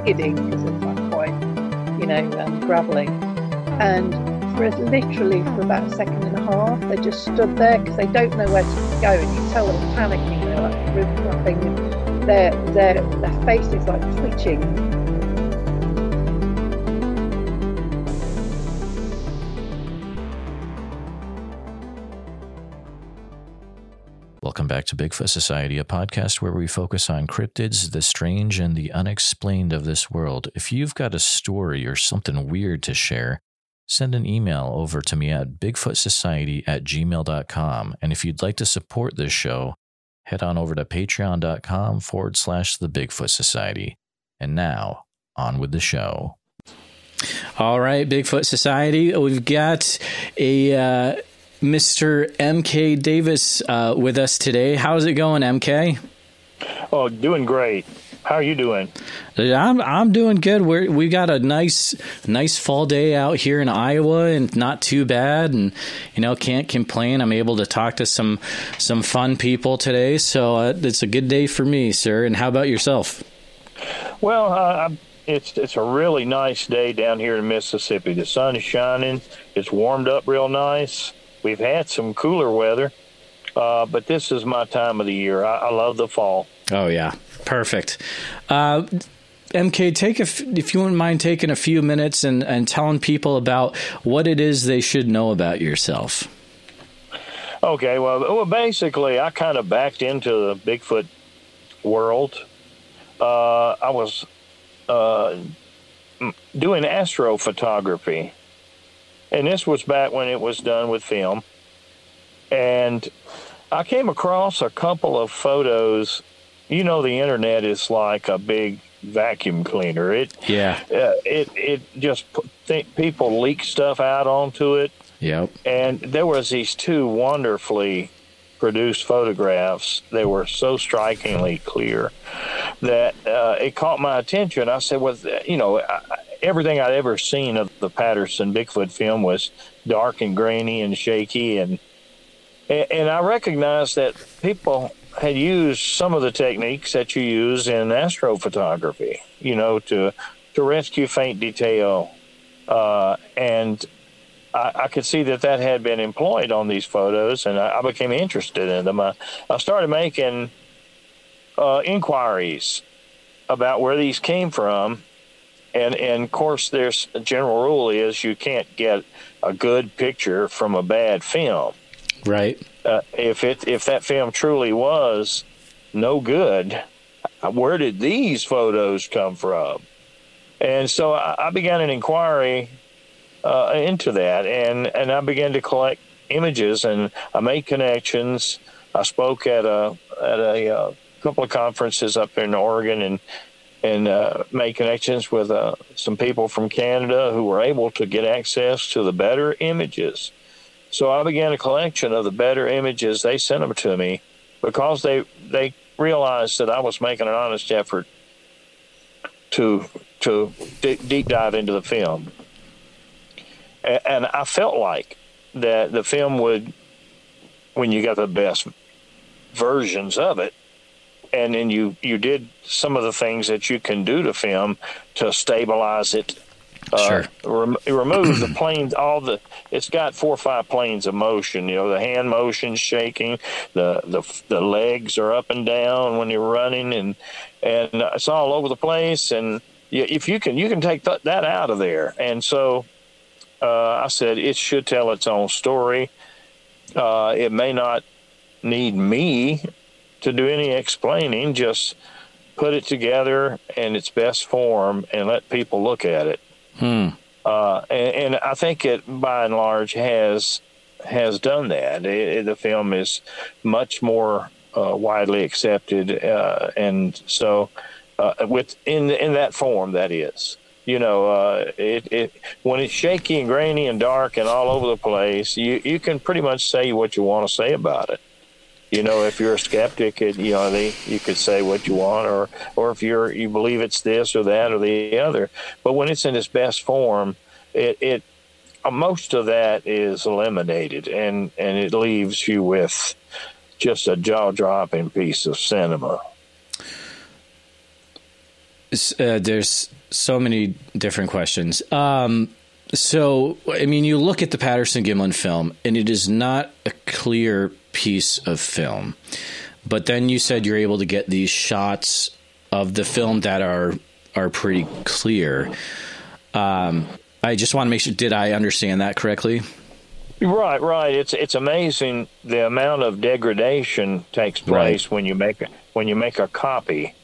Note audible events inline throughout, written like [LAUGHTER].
skidding because it's like quite, you know, um, gravelly. And for literally for about a second and a half, they just stood there because they don't know where to go, and you tell them panicking. They're like flapping, and their their their face is like twitching. Welcome back to Bigfoot Society, a podcast where we focus on cryptids, the strange, and the unexplained of this world. If you've got a story or something weird to share, send an email over to me at bigfootsociety at gmail.com. And if you'd like to support this show, head on over to patreon.com forward slash the Bigfoot Society. And now, on with the show. All right, Bigfoot Society, we've got a. Uh, Mr. MK Davis uh, with us today. How's it going, MK? Oh, doing great. How are you doing? I'm I'm doing good. We we got a nice nice fall day out here in Iowa, and not too bad. And you know, can't complain. I'm able to talk to some some fun people today, so uh, it's a good day for me, sir. And how about yourself? Well, uh, it's it's a really nice day down here in Mississippi. The sun is shining. It's warmed up real nice. We've had some cooler weather, uh, but this is my time of the year. I, I love the fall. Oh yeah, perfect. Uh, MK, take a f- if you wouldn't mind taking a few minutes and, and telling people about what it is they should know about yourself. Okay, well, well, basically, I kind of backed into the Bigfoot world. Uh, I was uh, doing astrophotography and this was back when it was done with film. And I came across a couple of photos. You know, the internet is like a big vacuum cleaner. It yeah. Uh, it it just think people leak stuff out onto it. Yep. And there was these two wonderfully produced photographs. They were so strikingly clear that uh, it caught my attention. I said, "Well, you know, I, everything I'd ever seen of the Patterson Bigfoot film was dark and grainy and shaky, and and I recognized that people had used some of the techniques that you use in astrophotography, you know, to to rescue faint detail, uh, and I, I, could see that that had been employed on these photos, and I, I became interested in them. I, I started making uh, inquiries about where these came from and and of course there's a general rule is you can't get a good picture from a bad film. Right. Uh, if it if that film truly was no good where did these photos come from? And so i, I began an inquiry uh, into that and and i began to collect images and i made connections. I spoke at a at a uh, couple of conferences up in oregon and and uh, made connections with uh, some people from Canada who were able to get access to the better images. So I began a collection of the better images. They sent them to me because they they realized that I was making an honest effort to to d- deep dive into the film, and, and I felt like that the film would, when you got the best versions of it, and then you you did some of the things that you can do to film to stabilize it. Uh, sure. Rem- remove the [CLEARS THROAT] planes, all the. It's got four or five planes of motion. You know, the hand motion shaking, the the the legs are up and down when you're running, and and it's all over the place. And if you can, you can take th- that out of there. And so, uh, I said it should tell its own story. Uh, it may not need me to do any explaining, just put it together in its best form and let people look at it. Hmm. Uh, and, and, I think it, by and large, has has done that. It, the film is much more uh, widely accepted, uh, and so uh, with in in that form. That is, you know, uh, it, it when it's shaky and grainy and dark and all over the place, you you can pretty much say what you want to say about it. You know, if you're a skeptic, you know, they, you could say what you want, or or if you're you believe it's this or that or the other. But when it's in its best form, it it uh, most of that is eliminated, and and it leaves you with just a jaw dropping piece of cinema. Uh, there's so many different questions. Um, so, I mean, you look at the Patterson Gimlin film, and it is not a clear piece of film. But then you said you're able to get these shots of the film that are are pretty clear. Um, I just want to make sure. Did I understand that correctly? Right, right. It's it's amazing the amount of degradation takes place right. when you make a when you make a copy.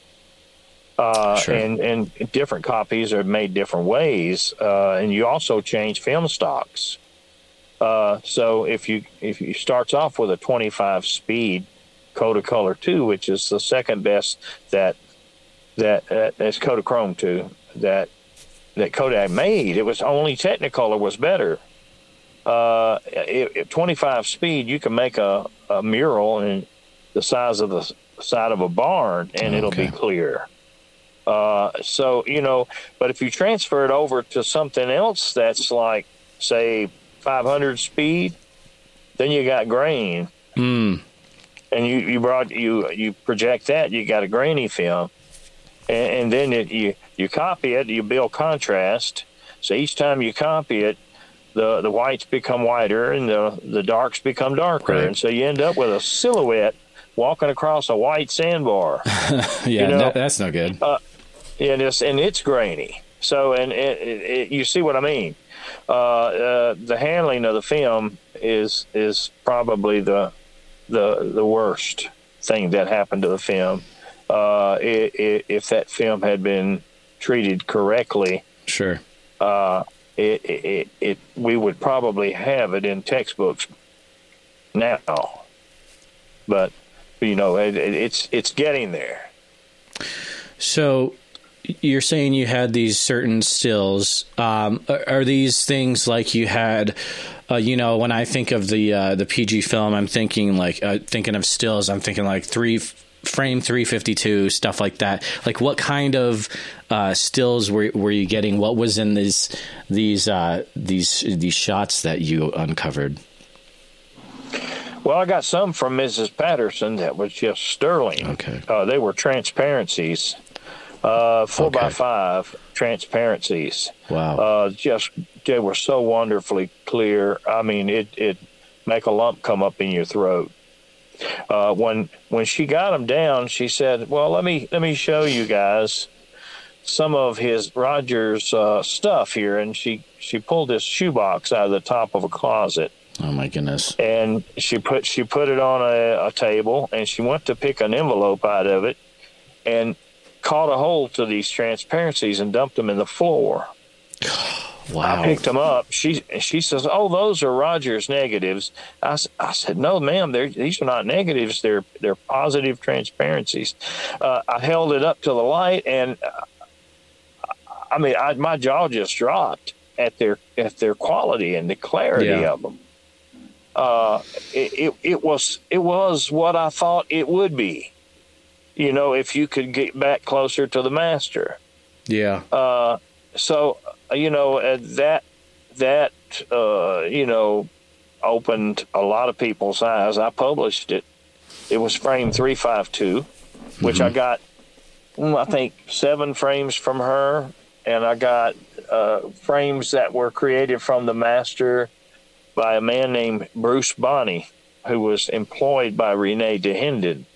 Uh, sure. and, and different copies are made different ways, uh, and you also change film stocks. Uh, so if you if you starts off with a 25 speed Kodachrome 2, which is the second best that that uh, that's Kodachrome 2 that that Kodak made, it was only Technicolor was better. Uh, at 25 speed, you can make a, a mural in the size of the side of a barn, and okay. it'll be clear. Uh, so you know, but if you transfer it over to something else that's like, say, 500 speed, then you got grain. Mm. And you, you brought you you project that you got a grainy film, and, and then it, you you copy it, you build contrast. So each time you copy it, the the whites become whiter and the the darks become darker, right. and so you end up with a silhouette walking across a white sandbar. [LAUGHS] yeah, you know? that, that's no good. Uh, and it's and it's grainy. So and it, it, you see what I mean. Uh, uh, the handling of the film is is probably the the the worst thing that happened to the film. Uh, it, it, if that film had been treated correctly, sure, uh, it, it, it we would probably have it in textbooks now. But you know, it, it's it's getting there. So you're saying you had these certain stills. Um, are, are, these things like you had? Uh, you know, when I think of the uh, the PG film, I'm thinking like uh, thinking of stills. I'm thinking like three frame 352 stuff like that. Like, what kind of uh, stills were were you getting? What was in these these uh, these these shots that you uncovered? Well, I got some from Mrs. Patterson that was just sterling. Okay. Uh, they were transparencies uh, four okay. by five transparencies. Wow. Uh, just they were so wonderfully clear. I mean, it it make a lump come up in your throat. Uh, when when she got them down, she said, "Well, let me let me show you guys some of his Rogers uh, stuff here." And she she pulled this shoebox out of the top of a closet. Oh my goodness! And she put she put it on a, a table, and she went to pick an envelope out of it, and caught a hold to these transparencies and dumped them in the floor. [SIGHS] Wow. I picked them up. She she says, "Oh, those are Rogers negatives." I, I said, "No, ma'am. They're, these are not negatives. They're they're positive transparencies." Uh, I held it up to the light, and uh, I mean, I, my jaw just dropped at their at their quality and the clarity yeah. of them. Uh, it, it it was it was what I thought it would be you know, if you could get back closer to the master. Yeah. Uh, so you know uh, that that uh, you know opened a lot of people's eyes. I published it. It was frame three five two, which mm-hmm. I got. Mm, I think seven frames from her, and I got uh, frames that were created from the master by a man named Bruce Bonney, who was employed by Rene Dahinden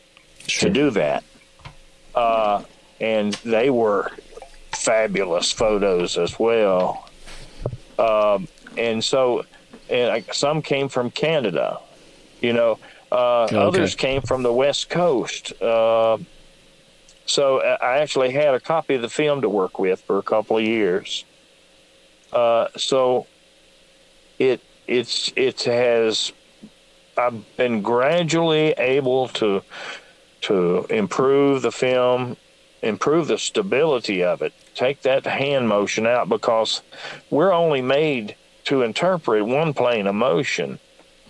sure. to do that. Uh, and they were fabulous photos as well. Um, and so, and some came from Canada, you know, uh, okay. others came from the West Coast. Uh, so I actually had a copy of the film to work with for a couple of years. Uh, so it it's it has I've been gradually able to to improve the film improve the stability of it. Take that hand motion out because we're only made to interpret one plane of motion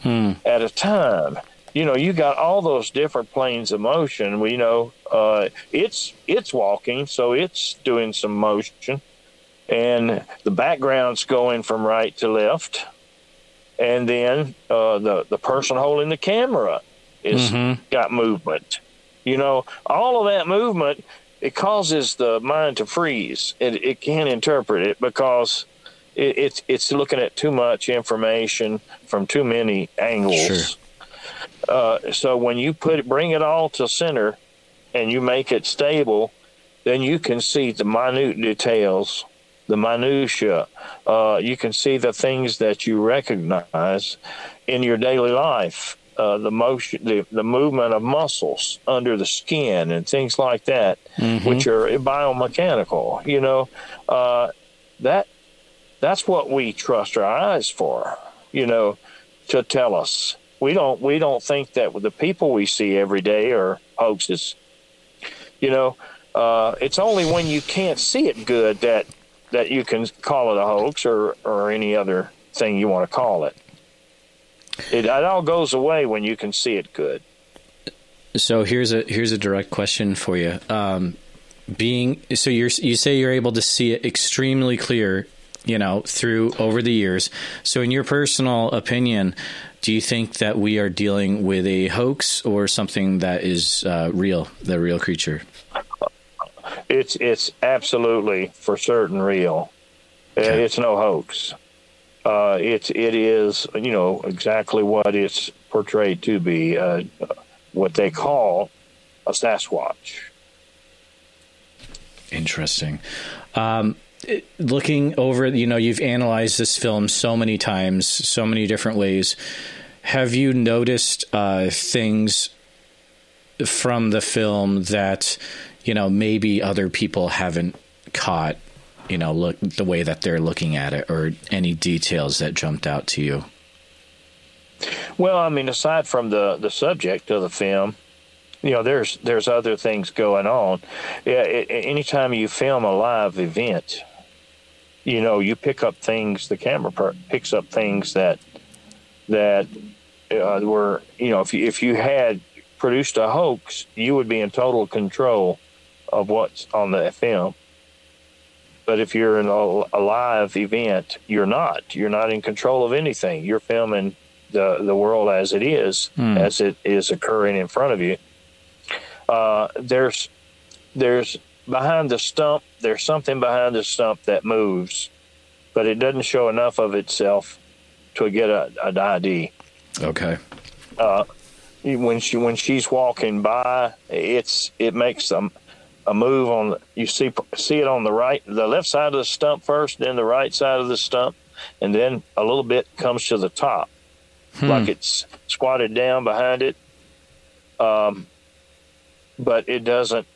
Hmm. at a time. You know, you got all those different planes of motion. We know uh, it's it's walking, so it's doing some motion, and the background's going from right to left, and then uh, the the person holding the camera is Mhm. got movement. You know, all of that movement it causes the mind to freeze. It it can't interpret it because it, it's it's looking at too much information from too many angles. Sure. Uh, so when you put it, bring it all to center, and you make it stable, then you can see the minute details, the minutia. Uh, you can see the things that you recognize in your daily life. Uh, the motion, the, the movement of muscles under the skin, and things like that, which are biomechanical. You know, uh, that that's what we trust our eyes for. You know, to tell us. We don't we don't think that the people we see every day are hoaxes. You know, uh, it's only when you can't see it good that that you can call it a hoax or or any other thing you want to call it. It, it all goes away when you can see it good. So here's a here's a direct question for you. Um, being so you're you say you're able to see it extremely clear, you know, through over the years. So in your personal opinion, do you think that we are dealing with a hoax or something that is uh, real, the real creature? It's it's absolutely for certain real. Okay. It's no hoax. Uh, it's it is you know exactly what it's portrayed to be. Uh, what they call a Sasquatch. Interesting. Um, looking over, you know, you've analyzed this film so many times, so many different ways. Have you noticed uh, things from the film that, you know, maybe other people haven't caught? You know, look the way that they're looking at it, or any details that jumped out to you. Well, I mean, aside from the the subject of the film, you know, there's there's other things going on. Yeah, it, anytime you film a live event, you know, you pick up things. The camera picks up things that that uh, were, you know, if you, if you had produced a hoax, you would be in total control of what's on the film. But if you're in a, a live event, you're not. You're not in control of anything. You're filming the the world as it is, Hmm. as it is occurring in front of you. Uh, there's there's behind the stump. There's something behind the stump that moves, but it doesn't show enough of itself to get a, an ID. Okay. Uh, when she when she's walking by, it's it makes a, a move on. You see see it on the right, the left side of the stump first, then the right side of the stump, and then a little bit comes to the top, like it's squatted down behind it. Um, but it doesn't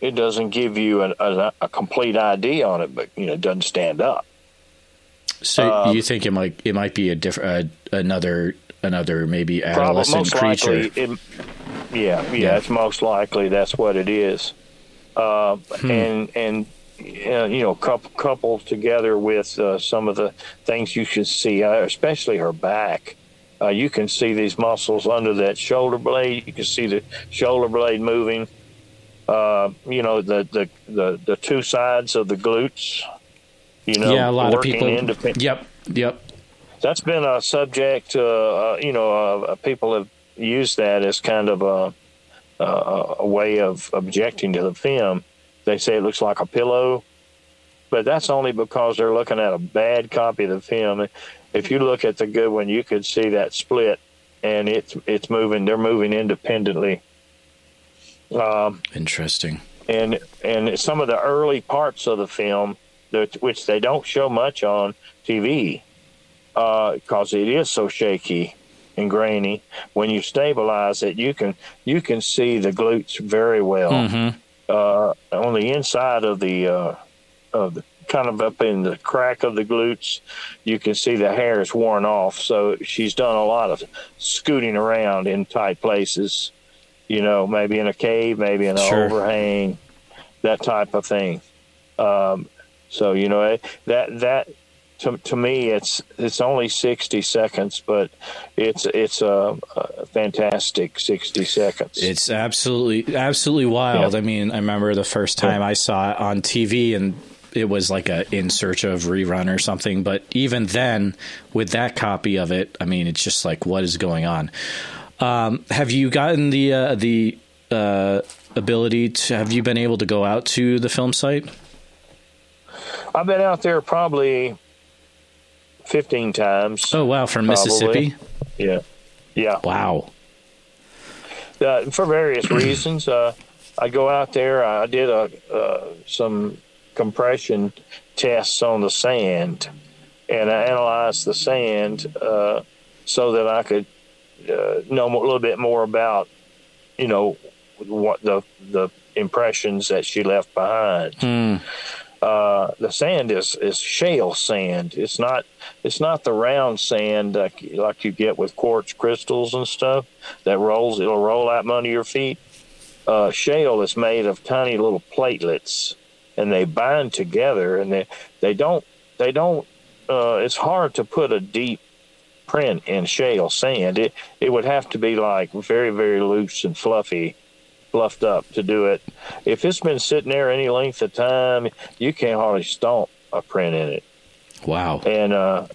it doesn't give you an, a, a complete ID on it, but you know it doesn't stand up. So Um, you think it might it might be a different uh, another another maybe Probably adolescent most creature? it, yeah, yeah, Yeah. it's most likely that's what it is. Uh, Hmm. And and uh, you know, couple, coupled together with uh, some of the things you can see, uh, especially her back. Uh, you can see these muscles under that shoulder blade. You can see the shoulder blade moving. Uh, you know the, the the the two sides of the glutes. You know, yeah, a lot of working people. independ- Yep, yep. that's been a subject. Uh, uh, you know, uh, people have used that as kind of a, a a way of objecting to the film. They say it looks like a pillow, but that's only because they're looking at a bad copy of the film. If you look at the good one, you could see that split, and it's it's moving. They're moving independently. Um, Interesting. and and some of the early parts of the film, that, which they don't show much on TV, because it is so shaky and grainy. When you stabilize it, you can you can see the glutes very well Mm-hmm. uh, on the inside of the uh, of the kind of up in the crack of the glutes. You can see the hair is worn off. So she's done a lot of scooting around in tight places. You know, maybe in a cave, maybe in an Sure. overhang. that type of thing. Um, so you know eh, that that to, to me it's it's only 60 seconds but it's it's a, a fantastic 60 seconds It's absolutely absolutely wild. Yeah. I mean, I remember the first time I saw it on TV and it was like a in search of rerun or something, but even then with that copy of it, I mean, it's just like what is going on? Um, have you gotten the uh, the uh, ability to have you been able to go out to the film site? i've been out there probably 15 times Oh wow, from Probably. Mississippi. yeah yeah Wow. uh, for various [CLEARS THROAT] reasons. Uh, I go out there. I did a, uh, some compression tests on the sand, and I analyzed the sand uh, so that I could uh, know a little bit more about, you know, what the the impressions that she left behind. Hmm. Uh, the sand is, is shale sand. It's not it's not the round sand like, like you get with quartz crystals and stuff that rolls. It'll roll out under your feet. Uh, shale is made of tiny little platelets, and they bind together, and they they don't they don't. Uh, it's hard to put a deep print in shale sand. It it would have to be like very very loose and fluffy fluffed up to do it. If it's been sitting there any length of time, you can't hardly stomp a print in it. Wow. And uh,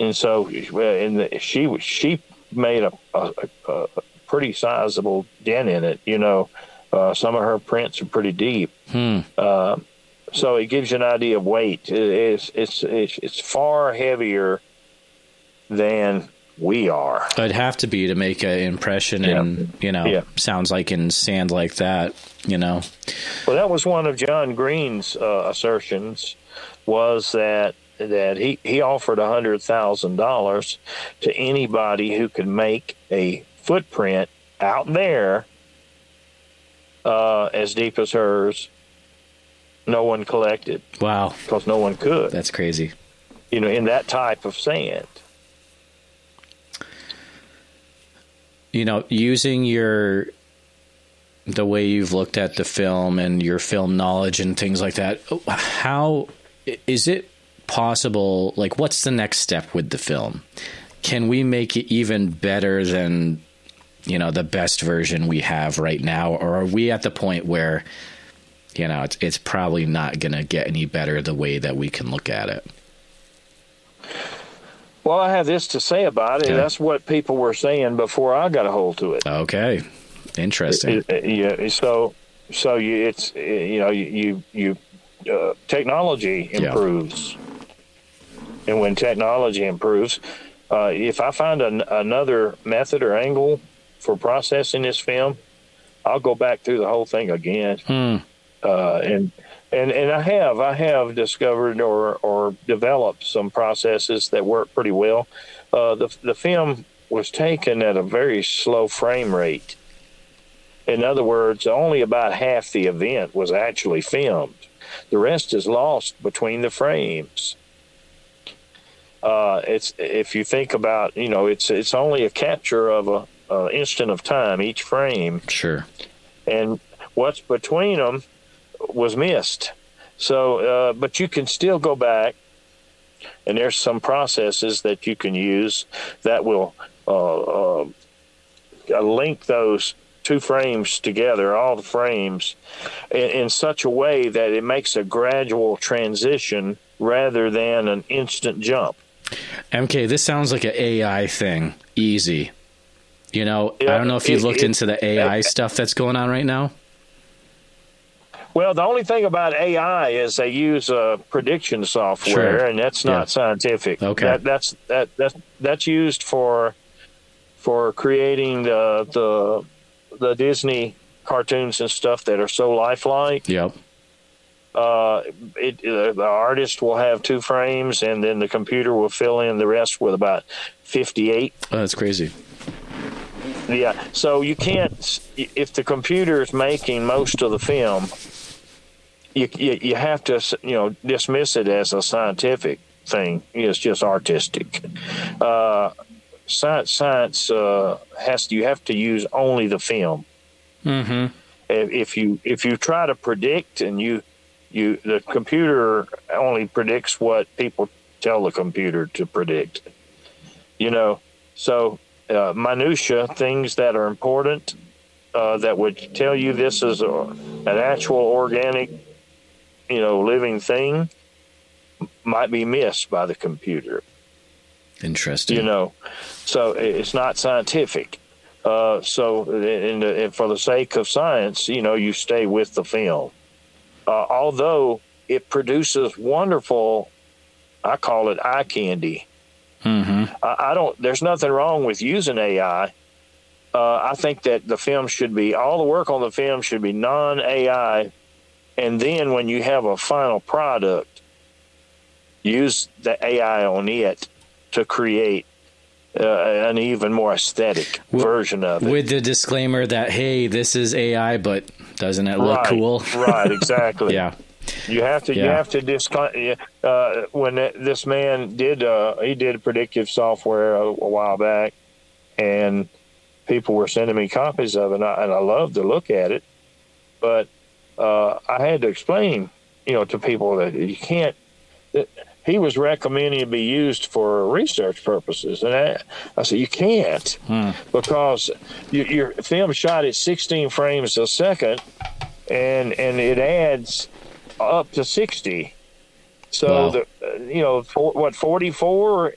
and so, well, and the, she she made a, a, a pretty sizable dent in it. You know, uh, some of her prints are pretty deep. Hmm. Uh, so it gives you an idea of weight. It- It's it's it's, it's far heavier than we are. It'd have to be to make an impression, Yeah. and you know, Yeah. sounds like in sand like that. You know, Well, that was one of John Green's uh, assertions was that that he, he offered a hundred thousand dollars to anybody who could make a footprint out there uh, as deep as hers. No one collected wow, because no one could. that's crazy. You know, in that type of sand. You know, using your the way you've looked at the film and your film knowledge and things like that, how is it possible? Like, what's the next step with the film? Can we make it even better than you know the best version we have right now, or are we at the point where you know it's it's probably not going to get any better the way that we can look at it? Well, I have this to say about it. Okay. That's what people were saying before I got a hold to it. Okay, interesting. It- it- yeah. So, so you, it's you know you you uh, technology Yeah. improves, and when technology improves, uh, if I find an, another method or angle for processing this film, I'll go back through the whole thing again. Hmm. Uh, and and and I have I have discovered or or developed some processes that work pretty well. Uh, the the film was taken at a very slow frame rate. In other words, only about half the event was actually filmed. The rest is lost between the frames. Uh, it's if you think about you know it's it's only a capture of a, a instant of time each frame Sure. and what's between them was missed. So, uh, but you can still go back, and there's some processes that you can use that will uh, uh, link those two frames together, all the frames, in, in such a way that it makes a gradual transition rather than an instant jump. MK, this sounds like an AI thing. Easy. You know, I don't know if you looked it- into the AI it- stuff that's going on right now. Well, the only thing about AI is they use uh, prediction software, Sure. and that's not Yeah. scientific. Okay. that, that's that that's that's used for for creating the the the Disney cartoons and stuff that are so lifelike. Yep. Uh, it, the artist will have two frames, and then the computer will fill in the rest with about fifty-eight. Oh, that's crazy. Yeah, so you can't if the computer is making most of the film, you, you you have to you know dismiss it as a scientific thing. It's just artistic. Uh, science science uh, has you have to use only the film, Mm-hmm. if if you if you try to predict and you you the computer only predicts what people tell the computer to predict. You know, so uh, minutia things that are important uh, that would tell you this is a, an actual organic, you know, living thing might be missed by the computer. Interesting. You know, so it's not scientific. Uh, so, in the, in, for the sake of science, you know, you stay with the film. Uh, although it produces wonderful, I call it eye candy. Mm-hmm. I, I, don't. There's nothing wrong with using AI. Uh, I think that the film should be all the work on the film should be non AI, and then when you have a final product, use the AI on it to create uh, an even more aesthetic with, version of it. With the disclaimer that hey, this is AI, but doesn't it look right, cool? right, exactly. [LAUGHS] yeah. You have to. Yeah. You have to discount. Uh, when this man did, uh, he did predictive software a, a, while back, and people were sending me copies of it, and I, and I loved to look at it. But uh, I had to explain, you know, to people that you can't. That, he was recommending it be used for research purposes, and I, I said you can't hmm. because you, your film shot at 16 frames a second, and and it adds up to 60. So wow. the uh, you know for, what 44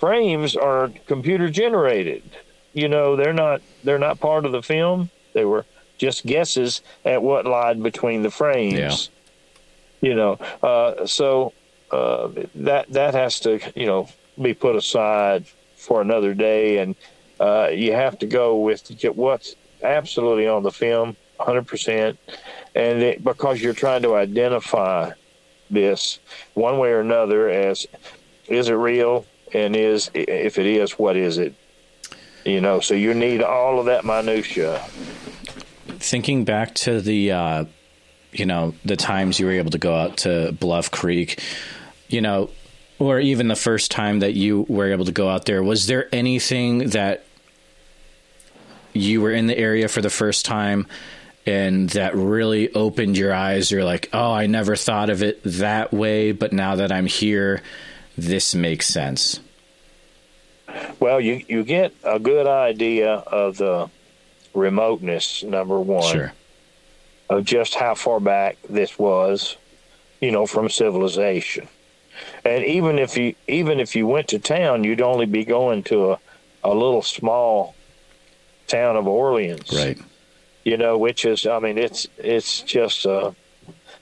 frames are computer generated. You know they're not they're not part of the film. They were just guesses at what lied between the frames. Yeah. You know, uh, so uh, that that has to you know be put aside for another day, and uh, you have to go with what's absolutely on the film, 100 percent, and it, because you're trying to identify this one way or another as is it real, and is if it is, what is it? You know, so you need all of that minutia. Thinking back to the. Uh you know the times you were able to go out to Bluff Creek you know, or even the first time that you were able to go out there, was there anything that you were in the area for the first time and that really opened your eyes? You're like, oh, I never thought of it that way, but now that I'm here, this makes sense. Well, you, you get a good idea of the remoteness, number one, sure. of just how far back this was, you know, from civilization and even if you even if you went to town, you'd only be going to a, a little small town of Orleans, right? You know, which is I mean, it's it's just uh,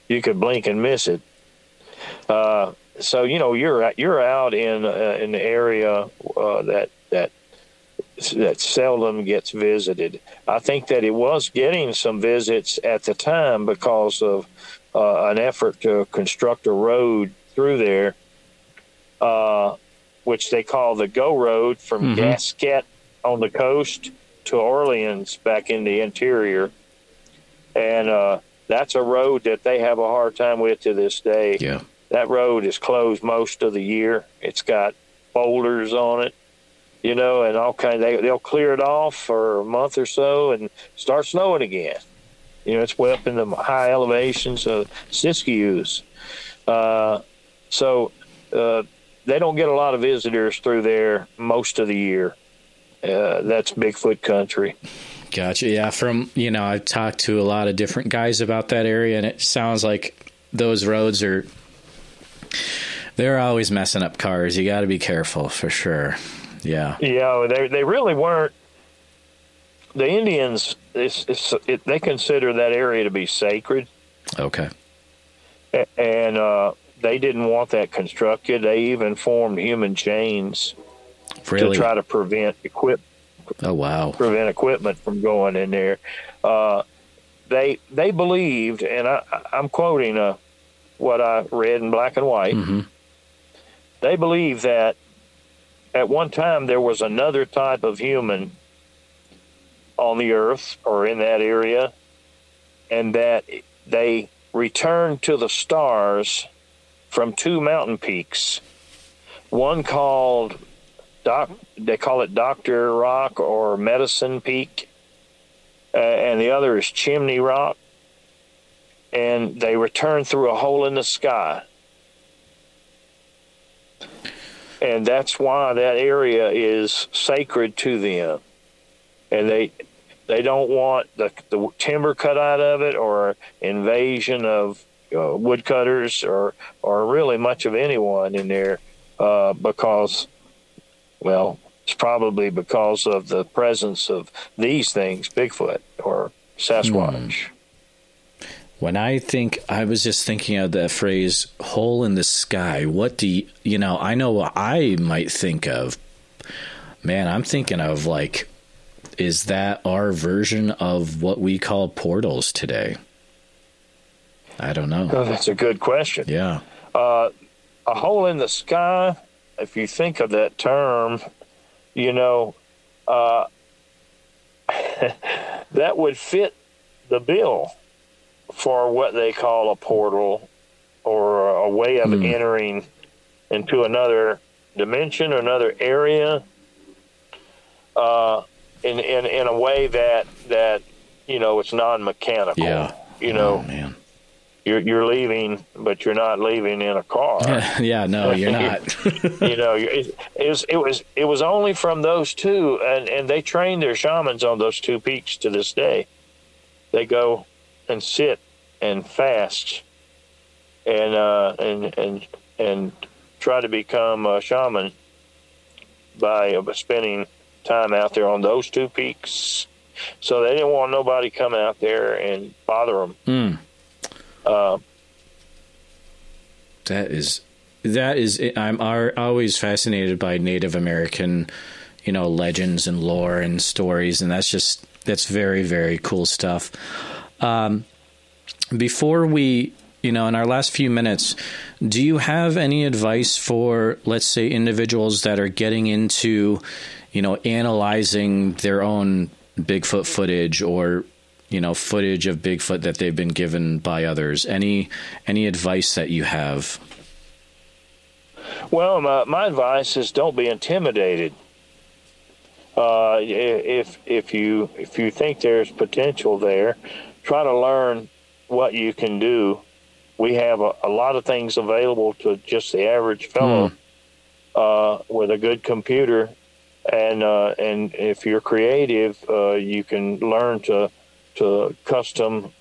you could blink and miss it. Uh, so you know, you're you're out in uh, in the area uh, that that that seldom gets visited. I think that it was getting some visits at the time because of uh, an effort to construct a road through there, uh, which they call the Go Road from mm-hmm. Gasquet on the coast to Orleans back in the interior. And uh, that's a road that they have a hard time with to this day. Yeah. That road is closed most of the year. It's got boulders on it, you know, and all kind. Of, they they'll clear it off for a month or so and start snowing again. You know, it's way up in the high elevations of Siskiyous. Uh, so uh, they don't get a lot of visitors through there most of the year. Uh, that's Bigfoot country. Gotcha. Yeah, from you know, I've talked to a lot of different guys about that area, and it sounds like those roads are they're always messing up cars. You got to be careful for sure. Yeah. Yeah, they they really weren't. The Indians, it's, it's, it, they consider that area to be sacred. Okay. And uh, they didn't want that constructed. They even formed human chains really? to try to prevent equip. Oh wow! Prevent equipment from going in there. Uh, they they believed, and I, I'm quoting uh, what I read in black and white. Mm-hmm. They believe that at one time there was another type of human on the earth or in that area, and that they returned to the stars from two mountain peaks. One called Doc, they call it Doctor Rock or Medicine Peak, uh, and the other is Chimney Rock. And they return through a hole in the sky. And that's why that area is sacred to them. And they they don't want the, the timber cut out of it or invasion of uh, woodcutters or or really much of anyone in there uh, because, well, it's probably because of the presence of these things, Bigfoot or Sasquatch. Hmm. When I think, I was just thinking of that phrase "hole in the sky." What do you, you know? I know what I might think of. Man, I'm thinking of like, is that our version of what we call portals today? I don't know. Oh, that's a good question. Yeah. Uh, a hole in the sky, if you think of that term, you know, uh, [LAUGHS] that would fit the bill for what they call a portal or a way of mm. entering into another dimension or another area uh, in, in, in a way that, that, you know, it's non-mechanical. Yeah. You know, oh, man you're you're leaving, but you're not leaving in a car. [LAUGHS] yeah, no, [LAUGHS] you're not. you know, it, it, was it was it was only from those two, and and they train their shamans on those two peaks to this day. They go and sit and fast, and uh, and and and try to become a shaman by spending time out there on those two peaks. So they didn't want nobody coming out there and bother them. Mm. Uh, that is that is I'm always fascinated by Native American, you know, legends and lore and stories, and that's just that's very very cool stuff. Um, before we, you know, in our last few minutes, do you have any advice for, let's say, individuals that are getting into, you know, analyzing their own Bigfoot footage or you know footage of Bigfoot that they've been given by others. Any any advice that you have? Well, my, my advice is don't be intimidated. Uh, if if you if you think there's potential there, try to learn what you can do. We have a, a lot of things available to just the average fellow mm. uh, with a good computer, and uh, and if you're creative, uh, you can learn to to custom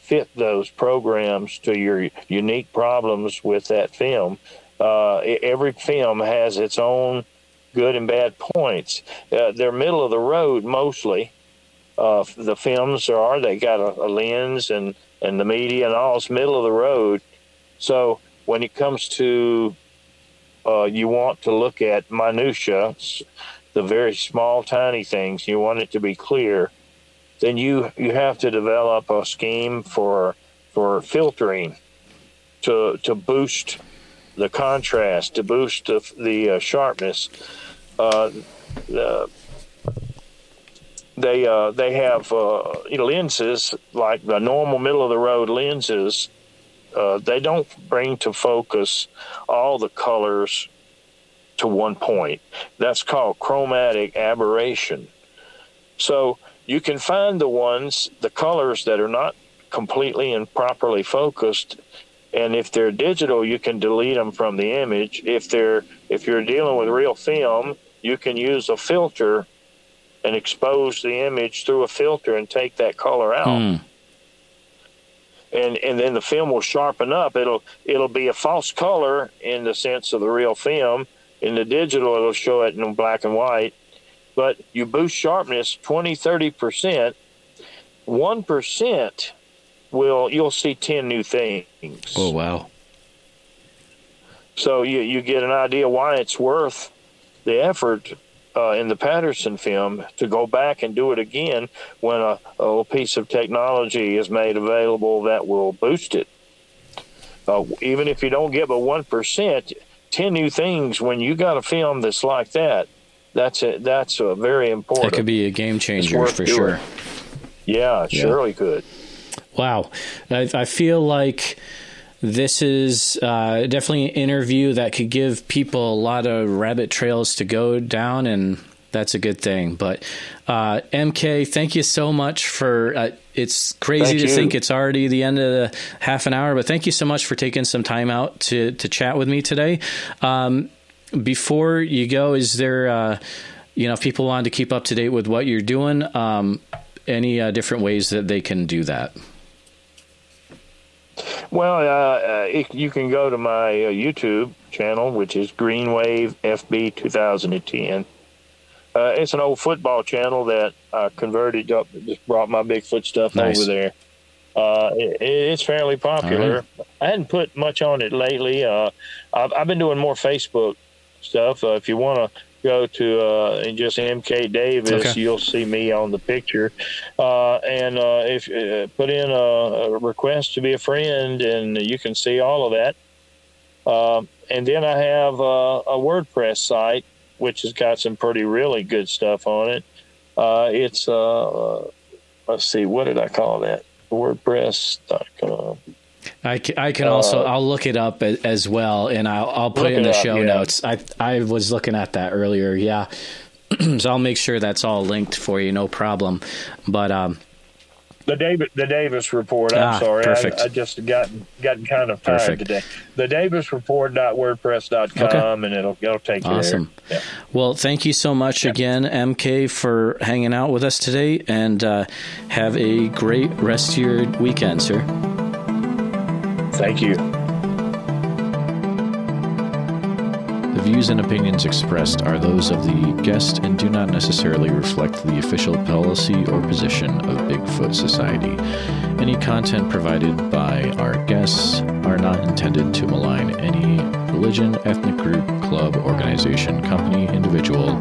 fit those programs to your unique problems with that film. Uh, every film has its own good and bad points. Uh, they're middle of the road mostly. Uh, the films are they got a, a, lens and and the media and all it's middle of the road. So when it comes to uh, you want to look at minutia, the very small tiny things. You want it to be clear then you you have to develop a scheme for for filtering to to boost the contrast, to boost the, the uh, sharpness. Uh, the, they uh, they have uh, lenses like the normal middle of the road lenses. Uh, they don't bring to focus all the colors to one point. That's called chromatic aberration. So you can find the ones, the colors that are not completely and properly focused. And if they're digital, you can delete them from the image. If they're if you're dealing with real film, you can use a filter and expose the image through a filter and take that color out. Mm. And and then the film will sharpen up. It'll it'll be a false color in the sense of the real film. In the digital, it'll show it in black and white but you boost sharpness 20, 30%, 1% will, you'll see 10 new things. Oh, wow. So you, you get an idea why it's worth the effort uh, in the Patterson film to go back and do it again when a, a piece of technology is made available that will boost it. Uh, even if you don't get but 1%, 10 new things when you got a film that's like that that's a, that's a very important. That could be a game changer for doing. sure. Yeah, it yeah. surely could. Wow, I, I feel like this is uh, definitely an interview that could give people a lot of rabbit trails to go down and that's a good thing. But uh, MK, thank you so much for. Uh, it's crazy Thank to you. think it's already the end of the half an hour, but thank you so much for taking some time out to to chat with me today. Um, before you go, is there, uh, you know, if people wanted to keep up to date with what you're doing, um, any uh, different ways that they can do that? Well, uh, uh, it, you can go to my uh, YouTube channel, which is Greenwave FB 2010. Uh, it's an old football channel that I converted up, just brought my Bigfoot stuff Nice. over there. Uh, it, it's fairly popular. All I hadn't put much on it lately. Uh, I've, I've been doing more Facebook stuff. Uh, if you want to go to uh, and just MK Davis, Okay. you'll see me on the picture. Uh, and uh, if uh, put in a, a request to be a friend, and you can see all of that. Um and then I have uh, a WordPress site, which has got some pretty really good stuff on it. Uh, it's uh, let's see, what did I call that? WordPress.com. I can, I can also Uh, I'll look it up as well, and I'll I'll put it in it the up, show yeah. notes. I I was looking at that earlier. Yeah, [CLEARS THROAT] so I'll make sure that's all linked for you. No problem. But um, The Davis, the Davis report. I'm Ah, sorry, perfect. I, I just gotten gotten kind of tired Perfect. today. The Davis report.wordpress.com, and it'll it'll take you Awesome. there. Yeah. well, thank you so much again, MK, for hanging out with us today, and uh, have a great rest of your weekend, sir. Thank you. The views and opinions expressed are those of the guest and do not necessarily reflect the official policy or position of Bigfoot Society. Any content provided by our guests are not intended to malign any religion, ethnic group, club, organization, company, individual,